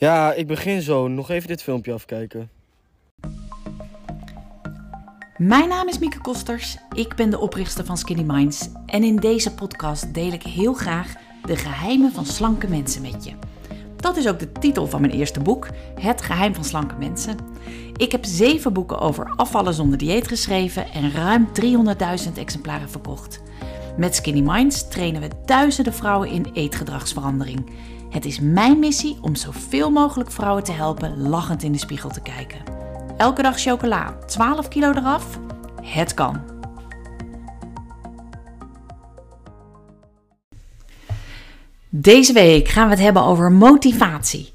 Ja, ik begin zo. Nog even dit filmpje afkijken. Mijn naam is Mieke Kosters, ik ben de oprichter van Skinny Minds en in deze podcast deel ik heel graag de geheimen van slanke mensen met je. Dat is ook de titel van mijn eerste boek, Het geheim van slanke mensen. Ik heb zeven boeken over afvallen zonder dieet geschreven en ruim 300.000 exemplaren verkocht. Met Skinny Minds trainen we duizenden vrouwen in eetgedragsverandering. Het is mijn missie om zoveel mogelijk vrouwen te helpen lachend in de spiegel te kijken. Elke dag chocola, 12 kilo eraf? Het kan. Deze week gaan we het hebben over motivatie.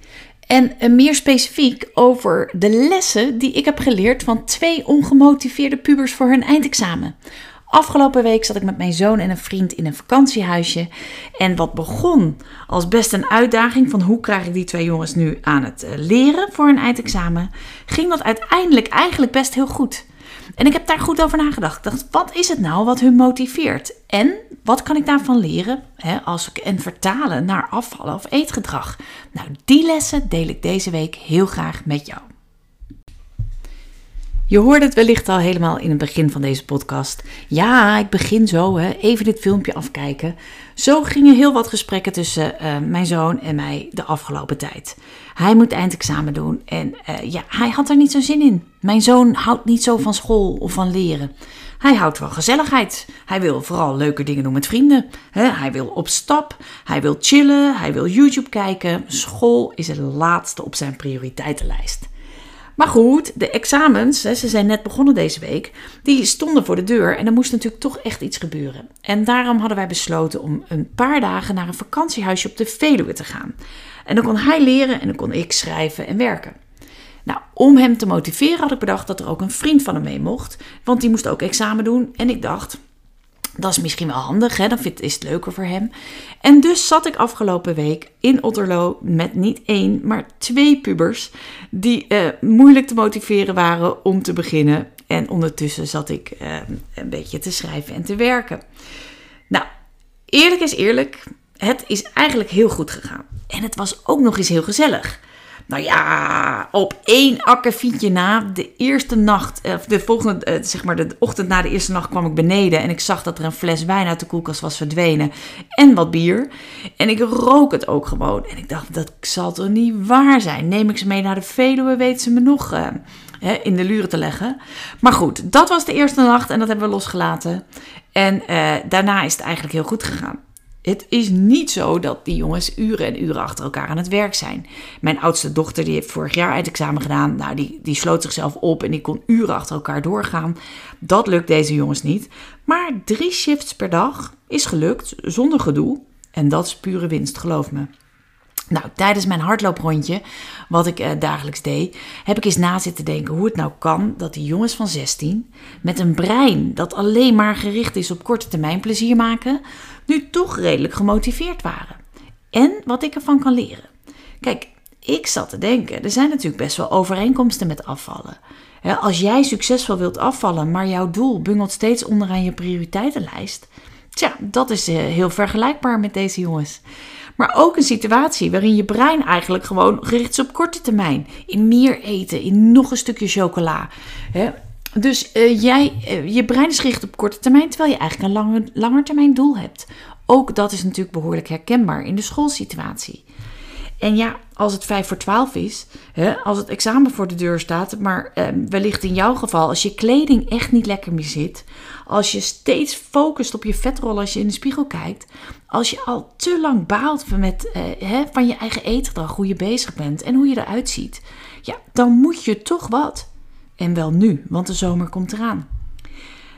En meer specifiek over de lessen die ik heb geleerd van twee ongemotiveerde pubers voor hun eindexamen. Afgelopen week zat ik met mijn zoon en een vriend in een vakantiehuisje. En wat begon als best een uitdaging van hoe krijg ik die twee jongens nu aan het eh, leren voor een eindexamen, ging dat uiteindelijk eigenlijk best heel goed. En ik heb daar goed over nagedacht. Dacht, wat is het nou wat hun motiveert? En wat kan ik daarvan leren hè, als ik en vertalen naar afvallen of eetgedrag? Nou, die lessen deel ik deze week heel graag met jou. Je hoorde het wellicht al helemaal in het begin van deze podcast. Ja, ik begin zo, hè, even dit filmpje afkijken. Zo gingen heel wat gesprekken tussen uh, mijn zoon en mij de afgelopen tijd. Hij moet eindexamen doen en uh, ja, hij had er niet zo zin in. Mijn zoon houdt niet zo van school of van leren. Hij houdt van gezelligheid. Hij wil vooral leuke dingen doen met vrienden. hij wil op stap. Hij wil chillen. Hij wil YouTube kijken. School is het laatste op zijn prioriteitenlijst. Maar goed, de examens, hè, ze zijn net begonnen deze week, die stonden voor de deur en er moest natuurlijk toch echt iets gebeuren. En daarom hadden wij besloten om een paar dagen naar een vakantiehuisje op de Veluwe te gaan. En dan kon hij leren en dan kon ik schrijven en werken. Nou, om hem te motiveren had ik bedacht dat er ook een vriend van hem mee mocht, want die moest ook examen doen. En ik dacht, dat is misschien wel handig, hè? dan is het leuker voor hem. En dus zat ik afgelopen week in Otterlo met niet één, maar twee pubers die uh, moeilijk te motiveren waren om te beginnen. En ondertussen zat ik uh, een beetje te schrijven en te werken. Nou, eerlijk is eerlijk, het is eigenlijk heel goed gegaan. En het was ook nog eens heel gezellig. Nou ja, op één akkefietje na, de eerste nacht, eh, de volgende, eh, zeg maar de ochtend na de eerste nacht kwam ik beneden en ik zag dat er een fles wijn uit de koelkast was verdwenen en wat bier. En ik rook het ook gewoon. En ik dacht, dat zal toch niet waar zijn? Neem ik ze mee naar de Veluwe, weten ze me nog hè, in de luren te leggen. Maar goed, dat was de eerste nacht en dat hebben we losgelaten. En daarna is het eigenlijk heel goed gegaan. Het is niet zo dat die jongens uren en uren achter elkaar aan het werk zijn. Mijn oudste dochter die heeft vorig jaar eindexamen gedaan. Nou, die, die sloot zichzelf op en die kon uren achter elkaar doorgaan. Dat lukt deze jongens niet. Maar drie shifts per dag is gelukt zonder gedoe. En dat is pure winst, geloof me. Nou, tijdens mijn hardlooprondje, wat ik eh, dagelijks deed, heb ik eens na zitten denken hoe het nou kan dat die jongens van 16 met een brein dat alleen maar gericht is op korte termijn plezier maken, nu toch redelijk gemotiveerd waren. En wat ik ervan kan leren. Kijk, ik zat te denken, er zijn natuurlijk best wel overeenkomsten met afvallen. Als jij succesvol wilt afvallen, maar jouw doel bungelt steeds onderaan je prioriteitenlijst, tja, dat is eh, heel vergelijkbaar met deze jongens. Maar ook een situatie waarin je brein eigenlijk gewoon gericht is op korte termijn. In meer eten, in nog een stukje chocola. Dus uh, jij, uh, je brein is gericht op korte termijn, terwijl je eigenlijk een lange, termijn doel hebt. Ook dat is natuurlijk behoorlijk herkenbaar in de schoolsituatie. En ja, als het 5 voor 12 is, hè, als het examen voor de deur staat, maar eh, wellicht in jouw geval, als je kleding echt niet lekker meer zit, als je steeds focust op je vetrol als je in de spiegel kijkt, als je al te lang baalt met, eh, hè, van je eigen eetgedrag, hoe je bezig bent en hoe je eruit ziet, ja, dan moet je toch wat. En wel nu, want de zomer komt eraan.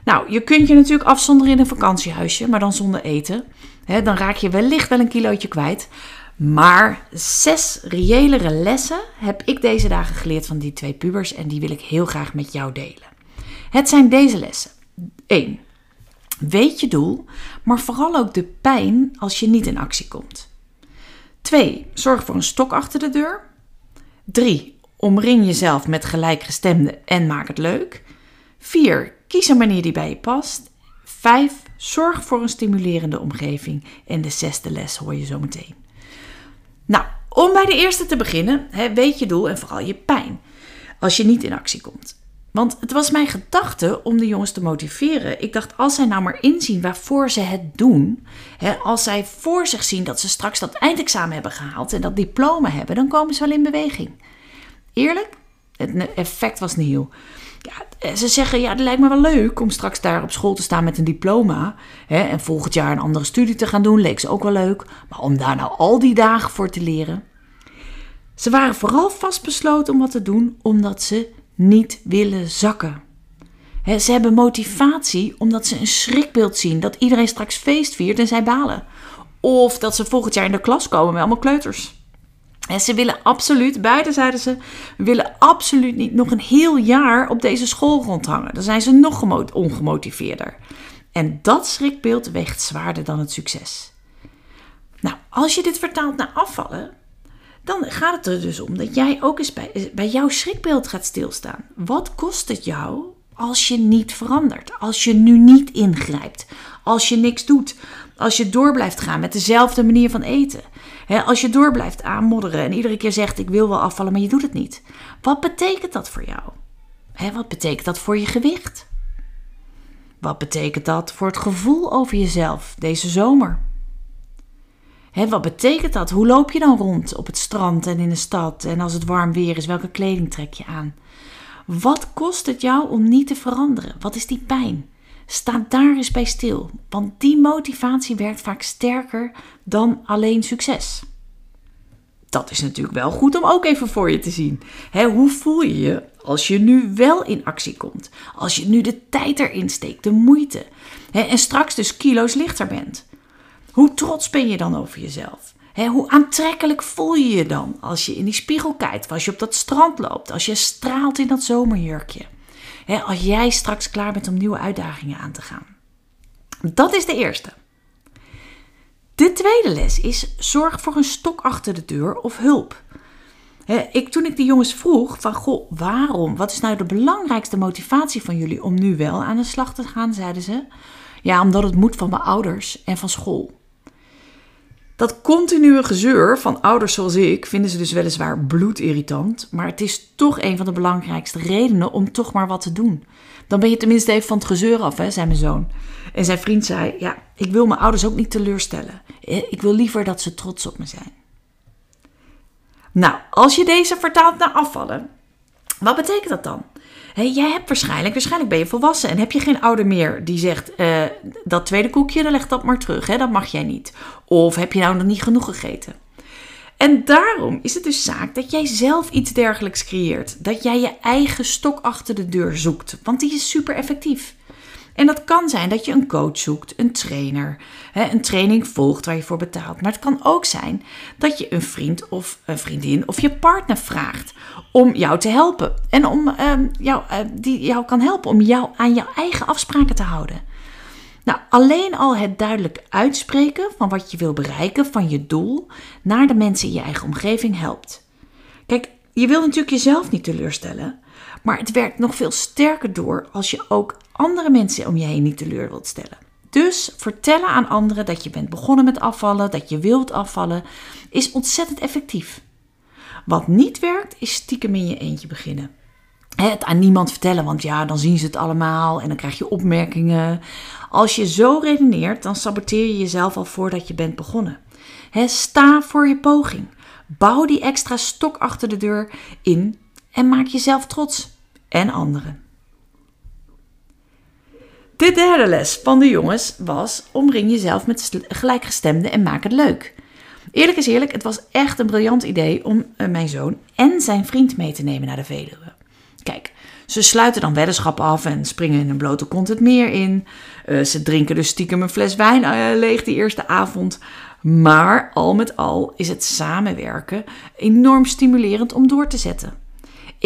Nou, je kunt je natuurlijk afzonderen in een vakantiehuisje, maar dan zonder eten. dan raak je wellicht wel een kilootje kwijt. Maar zes reëlere lessen heb ik deze dagen geleerd van die twee pubers en die wil ik heel graag met jou delen. Het zijn deze lessen. 1. Weet je doel, maar vooral ook de pijn als je niet in actie komt. 2. Zorg voor een stok achter de deur. 3. Omring jezelf met gelijkgestemden en maak het leuk. 4. Kies een manier die bij je past. 5. Zorg voor een stimulerende omgeving. En de zesde les hoor je zo meteen. Nou, Om bij de eerste te beginnen, weet je doel en vooral je pijn. Als je niet in actie komt. Want het was mijn gedachte om de jongens te motiveren. Ik dacht, als zij nou maar inzien waarvoor ze het doen. Hè, als zij voor zich zien dat ze straks dat eindexamen hebben gehaald en dat diploma hebben, dan komen ze wel in beweging. Eerlijk, het effect was nieuw. Ja, ze zeggen, ja, het lijkt me wel leuk om straks daar op school te staan met een diploma. Hè, en volgend jaar een andere studie te gaan doen, leek ze ook wel leuk. Maar om daar nou al die dagen voor te leren. Ze waren vooral vastbesloten om wat te doen, omdat ze niet willen zakken. ze hebben motivatie omdat ze een schrikbeeld zien dat iedereen straks feest viert en zij balen. Of dat ze volgend jaar in de klas komen met allemaal kleuters. En ze willen absoluut, beide zeiden ze, willen absoluut niet nog een heel jaar op deze school rondhangen. Dan zijn ze nog ongemotiveerder. En dat schrikbeeld weegt zwaarder dan het succes. Nou, als je dit vertaalt naar afvallen, dan gaat het er dus om dat jij ook eens bij, bij jouw schrikbeeld gaat stilstaan. Wat kost het jou als je niet verandert? Als je nu niet ingrijpt? Als je niks doet? Als je door blijft gaan met dezelfde manier van eten? als je door blijft aanmodderen en iedere keer zegt ik wil wel afvallen, maar je doet het niet. Wat betekent dat voor jou? wat betekent dat voor je gewicht? Wat betekent dat voor het gevoel over jezelf deze zomer? wat betekent dat? Hoe loop je dan rond op het strand en in de stad? En als het warm weer is, welke kleding trek je aan? Wat kost het jou om niet te veranderen? Wat is die pijn? Sta daar eens bij stil, want die motivatie werkt vaak sterker dan alleen succes. Dat is natuurlijk wel goed om ook even voor je te zien. hoe voel je je als je nu wel in actie komt? Als je nu de tijd erin steekt, de moeite. en straks dus kilo's lichter bent. Hoe trots ben je dan over jezelf? Hoe aantrekkelijk voel je je dan als je in die spiegel kijkt, als je op dat strand loopt, als je straalt in dat zomerjurkje? als jij straks klaar bent om nieuwe uitdagingen aan te gaan. Dat is de eerste. De tweede les is zorg voor een stok achter de deur of hulp. ik, toen ik de jongens vroeg van, goh, waarom? Wat is nou de belangrijkste motivatie van jullie om nu wel aan de slag te gaan? Zeiden ze. Ja, omdat het moet van mijn ouders en van school. Dat continue gezeur van ouders zoals ik vinden ze dus weliswaar bloedirritant, maar het is toch een van de belangrijkste redenen om toch maar wat te doen. Dan ben je tenminste even van het gezeur af, hè, zei mijn zoon. En zijn vriend zei: Ja, ik wil mijn ouders ook niet teleurstellen. Ik wil liever dat ze trots op me zijn. Nou, als je deze vertaalt naar afvallen, wat betekent dat dan? Jij hebt waarschijnlijk, waarschijnlijk ben je volwassen en heb je geen ouder meer die zegt: uh, dat tweede koekje, dan leg dat maar terug, hè, dat mag jij niet. Of heb je nou nog niet genoeg gegeten? En daarom is het dus zaak dat jij zelf iets dergelijks creëert. Dat jij je eigen stok achter de deur zoekt, want die is super effectief. En dat kan zijn dat je een coach zoekt, een trainer, een training volgt waar je voor betaalt. Maar het kan ook zijn dat je een vriend of een vriendin of je partner vraagt om jou te helpen. En om, ehm, jou, uh, die jou kan helpen om jou aan jouw eigen afspraken te houden. Nou, alleen al het duidelijk uitspreken van wat je wil bereiken, van je doel, naar de mensen in je eigen omgeving helpt. Kijk, je wil natuurlijk jezelf niet teleurstellen, maar het werkt nog veel sterker door als je ook andere mensen om je heen niet teleur wilt stellen. Dus vertellen aan anderen dat je bent begonnen met afvallen, dat je wilt afvallen, is ontzettend effectief. Wat niet werkt, is stiekem in je eentje beginnen. Het aan niemand vertellen, want ja, dan zien ze het allemaal en dan krijg je opmerkingen. Als je zo redeneert, dan saboteer je jezelf al voordat je bent begonnen. sta voor je poging. Bouw die extra stok achter de deur in en maak jezelf trots en anderen. De derde les van de jongens was: omring jezelf met gelijkgestemden en maak het leuk. Eerlijk is eerlijk, het was echt een briljant idee om eh, mijn zoon en zijn vriend mee te nemen naar de Veluwe. Kijk, ze sluiten dan weddenschappen af en springen in een blote kont het meer in. Uh, ze drinken dus stiekem een fles wijn uh, leeg die eerste avond. Maar al met al is het samenwerken enorm stimulerend om door te zetten.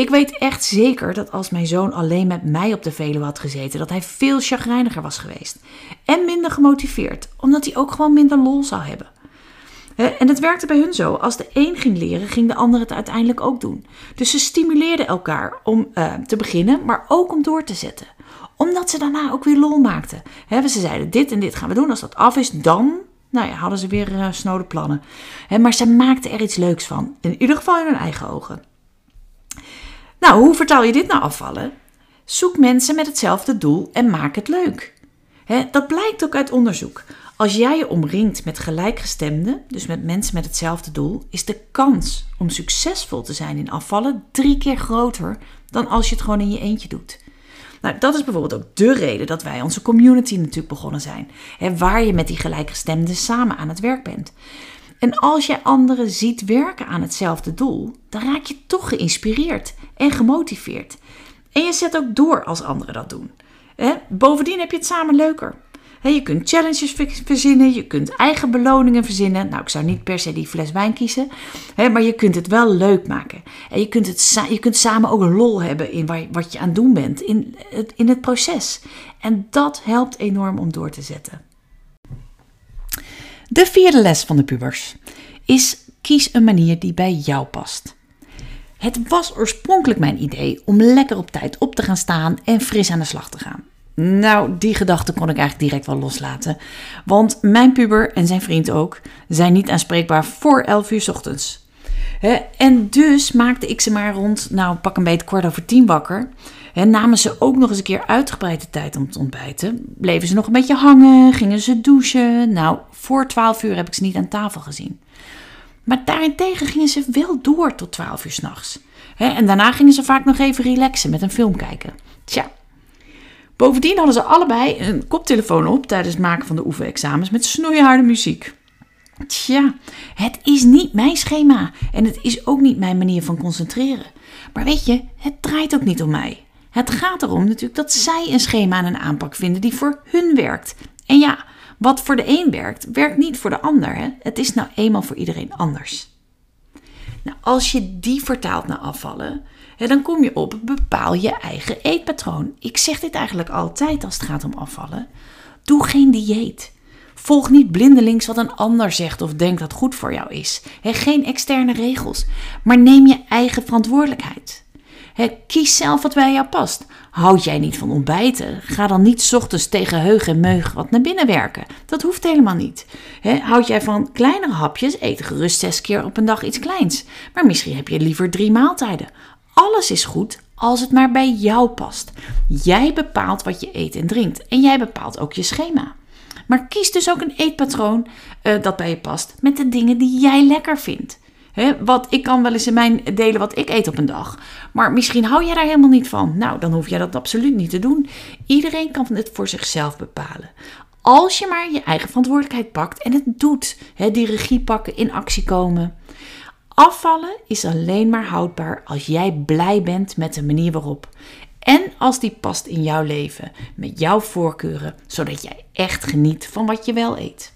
Ik weet echt zeker dat als mijn zoon alleen met mij op de Veluwe had gezeten, dat hij veel chagrijniger was geweest. En minder gemotiveerd, omdat hij ook gewoon minder lol zou hebben. En het werkte bij hun zo. Als de een ging leren, ging de ander het uiteindelijk ook doen. Dus ze stimuleerden elkaar om uh, te beginnen, maar ook om door te zetten. Omdat ze daarna ook weer lol maakten. Ze zeiden: dit en dit gaan we doen. Als dat af is, dan Nou ja, hadden ze weer uh, snode plannen. maar ze maakten er iets leuks van. In ieder geval in hun eigen ogen. Nou, hoe vertaal je dit naar afvallen? Zoek mensen met hetzelfde doel en maak het leuk. dat blijkt ook uit onderzoek. Als jij je omringt met gelijkgestemden, dus met mensen met hetzelfde doel, is de kans om succesvol te zijn in afvallen drie keer groter dan als je het gewoon in je eentje doet. Nou, dat is bijvoorbeeld ook de reden dat wij onze community natuurlijk begonnen zijn. Waar je met die gelijkgestemden samen aan het werk bent. En als jij anderen ziet werken aan hetzelfde doel, dan raak je toch geïnspireerd en gemotiveerd. En je zet ook door als anderen dat doen. Bovendien heb je het samen leuker je kunt challenges verzinnen, je kunt eigen beloningen verzinnen. Nou, ik zou niet per se die fles wijn kiezen, maar je kunt het wel leuk maken. En je kunt, het je kunt samen ook een lol hebben in wat je aan het doen bent, in het, in het proces. En dat helpt enorm om door te zetten. De vierde les van de pubers is kies een manier die bij jou past. Het was oorspronkelijk mijn idee om lekker op tijd op te gaan staan en fris aan de slag te gaan. Nou, die gedachte kon ik eigenlijk direct wel loslaten. Want mijn puber en zijn vriend ook zijn niet aanspreekbaar voor 11 uur ochtends. en dus maakte ik ze maar rond, nou pak een beetje kwart over tien wakker. He, namen ze ook nog eens een keer uitgebreide tijd om te ontbijten. Bleven ze nog een beetje hangen, gingen ze douchen. Nou, voor 12 uur heb ik ze niet aan tafel gezien. Maar daarentegen gingen ze wel door tot 12 uur s'nachts. En daarna gingen ze vaak nog even relaxen met een film kijken. Tja, Bovendien hadden ze allebei een koptelefoon op tijdens het maken van de oefenexamens met snoeiharde muziek. Tja, het is niet mijn schema en het is ook niet mijn manier van concentreren. Maar weet je, het draait ook niet om mij. Het gaat erom natuurlijk dat zij een schema en een aanpak vinden die voor hun werkt. En ja, wat voor de een werkt, werkt niet voor de ander. Hè? Het is nou eenmaal voor iedereen anders. Nou, als je die vertaalt naar afvallen, dan kom je op bepaal je eigen eetpatroon. Ik zeg dit eigenlijk altijd als het gaat om afvallen. Doe geen dieet. Volg niet blindelings wat een ander zegt of denkt dat goed voor jou is. geen externe regels, maar neem je eigen verantwoordelijkheid. Kies zelf wat bij jou past. Houd jij niet van ontbijten? Ga dan niet ochtends tegen heug en meug wat naar binnen werken. Dat hoeft helemaal niet. houd jij van kleinere hapjes? Eet gerust zes keer op een dag iets kleins. Maar misschien heb je liever drie maaltijden. Alles is goed als het maar bij jou past. Jij bepaalt wat je eet en drinkt en jij bepaalt ook je schema. Maar kies dus ook een eetpatroon uh, dat bij je past met de dingen die jij lekker vindt. He, wat, ik kan wel eens in mijn delen wat ik eet op een dag. Maar misschien hou jij daar helemaal niet van. Nou, dan hoef jij dat absoluut niet te doen. Iedereen kan het voor zichzelf bepalen. Als je maar je eigen verantwoordelijkheid pakt en het doet. He, die regie pakken, in actie komen. Afvallen is alleen maar houdbaar als jij blij bent met de manier waarop. En als die past in jouw leven, met jouw voorkeuren, zodat jij echt geniet van wat je wel eet.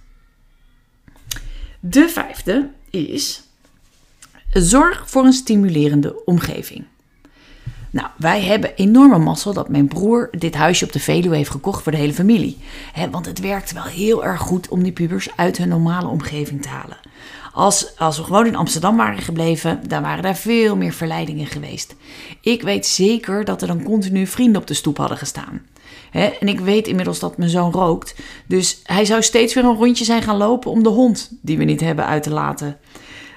De vijfde is: zorg voor een stimulerende omgeving. Nou, wij hebben enorme mazzel dat mijn broer dit huisje op de Veluwe heeft gekocht voor de hele familie. want het werkt wel heel erg goed om die pubers uit hun normale omgeving te halen. Als, als we gewoon in Amsterdam waren gebleven, dan waren daar veel meer verleidingen geweest. Ik weet zeker dat er dan continu vrienden op de stoep hadden gestaan. en ik weet inmiddels dat mijn zoon rookt. Dus hij zou steeds weer een rondje zijn gaan lopen om de hond die we niet hebben uit te laten.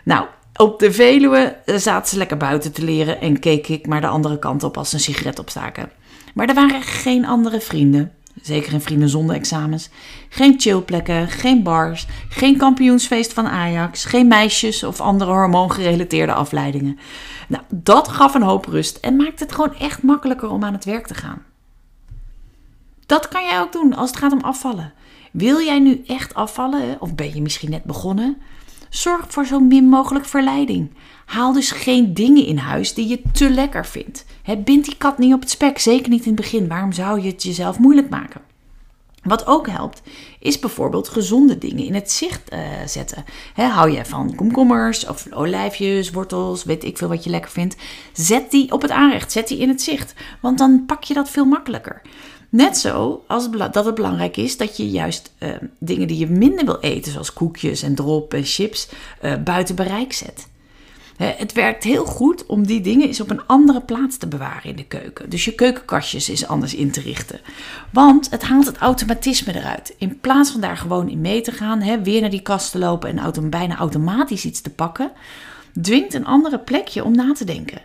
Nou, op de Veluwe eh, zaten ze lekker buiten te leren en keek ik maar de andere kant op als een sigaret opstaken. Maar er waren geen andere vrienden. Zeker in vrienden zonder examens. Geen chillplekken, geen bars, geen kampioensfeest van Ajax, geen meisjes of andere hormoongerelateerde afleidingen. Nou, dat gaf een hoop rust en maakte het gewoon echt makkelijker om aan het werk te gaan. Dat kan jij ook doen als het gaat om afvallen. Wil jij nu echt afvallen of ben je misschien net begonnen? Zorg voor zo min mogelijk verleiding. Haal dus geen dingen in huis die je te lekker vindt. bind die kat niet op het spek, zeker niet in het begin. Waarom zou je het jezelf moeilijk maken? Wat ook helpt, is bijvoorbeeld gezonde dingen in het zicht uh, zetten. hou je van komkommers of olijfjes, wortels, weet ik veel wat je lekker vindt. Zet die op het aanrecht, zet die in het zicht. Want dan pak je dat veel makkelijker. Net zo als dat het belangrijk is dat je juist uh, dingen die je minder wil eten, zoals koekjes en drop en chips, uh, buiten bereik zet. Het werkt heel goed om die dingen eens op een andere plaats te bewaren in de keuken. Dus je keukenkastjes is anders in te richten. Want het haalt het automatisme eruit. In plaats van daar gewoon in mee te gaan, hè, weer naar die kast te lopen en bijna automatisch iets te pakken, dwingt een andere plekje om na te denken.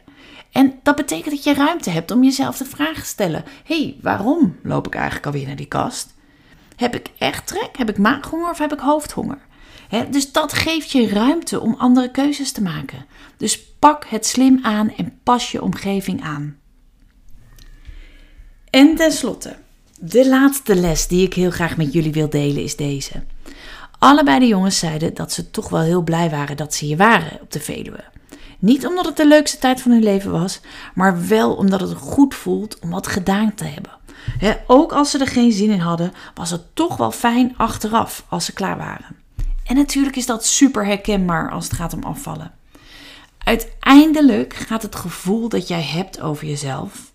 En dat betekent dat je ruimte hebt om jezelf de vraag te stellen: hé, hey, waarom loop ik eigenlijk alweer naar die kast? Heb ik echt trek? Heb ik maaghonger of heb ik hoofdhonger? dus dat geeft je ruimte om andere keuzes te maken. Dus pak het slim aan en pas je omgeving aan. En tenslotte, de laatste les die ik heel graag met jullie wil delen is deze. Allebei de jongens zeiden dat ze toch wel heel blij waren dat ze hier waren op de Veluwe. Niet omdat het de leukste tijd van hun leven was, maar wel omdat het goed voelt om wat gedaan te hebben. ook als ze er geen zin in hadden, was het toch wel fijn achteraf als ze klaar waren. En natuurlijk is dat super herkenbaar als het gaat om afvallen. Uiteindelijk gaat het gevoel dat jij hebt over jezelf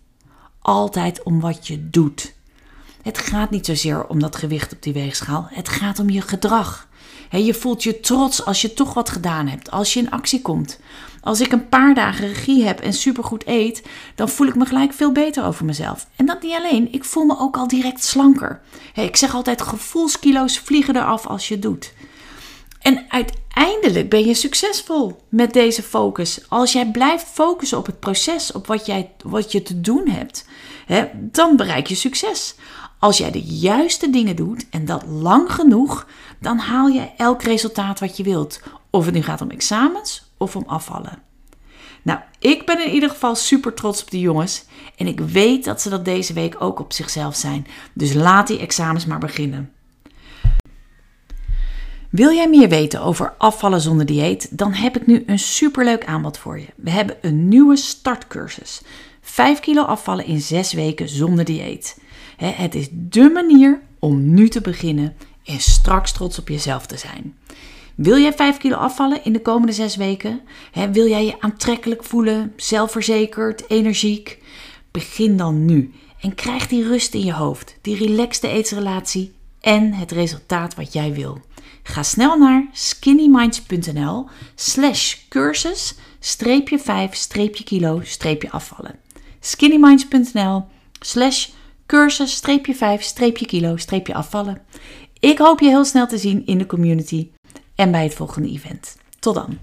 altijd om wat je doet. Het gaat niet zozeer om dat gewicht op die weegschaal, het gaat om je gedrag. Je voelt je trots als je toch wat gedaan hebt, als je in actie komt. Als ik een paar dagen regie heb en supergoed eet, dan voel ik me gelijk veel beter over mezelf. En dat niet alleen, ik voel me ook al direct slanker. ik zeg altijd: gevoelskilo's vliegen eraf als je doet. En uiteindelijk ben je succesvol met deze focus. Als jij blijft focussen op het proces, op wat, jij, wat je te doen hebt, dan bereik je succes. Als jij de juiste dingen doet en dat lang genoeg, dan haal je elk resultaat wat je wilt. Of het nu gaat om examens of om afvallen. Nou, ik ben in ieder geval super trots op de jongens. En ik weet dat ze dat deze week ook op zichzelf zijn. Dus laat die examens maar beginnen. Wil jij meer weten over afvallen zonder dieet? Dan heb ik nu een superleuk aanbod voor je. We hebben een nieuwe startcursus. 5 kilo afvallen in 6 weken zonder dieet. Het is dé manier om nu te beginnen en straks trots op jezelf te zijn. Wil jij 5 kilo afvallen in de komende 6 weken? Wil jij je aantrekkelijk voelen, zelfverzekerd, energiek? Begin dan nu en krijg die rust in je hoofd, die relaxte eetsrelatie en het resultaat wat jij wil. Ga snel naar skinnyminds.nl slash cursus streepje 5 streepje kilo streepje afvallen. skinnyminds.nl slash cursus streepje 5 streepje kilo streepje afvallen. Ik hoop je heel snel te zien in de community en bij het volgende event. Tot dan!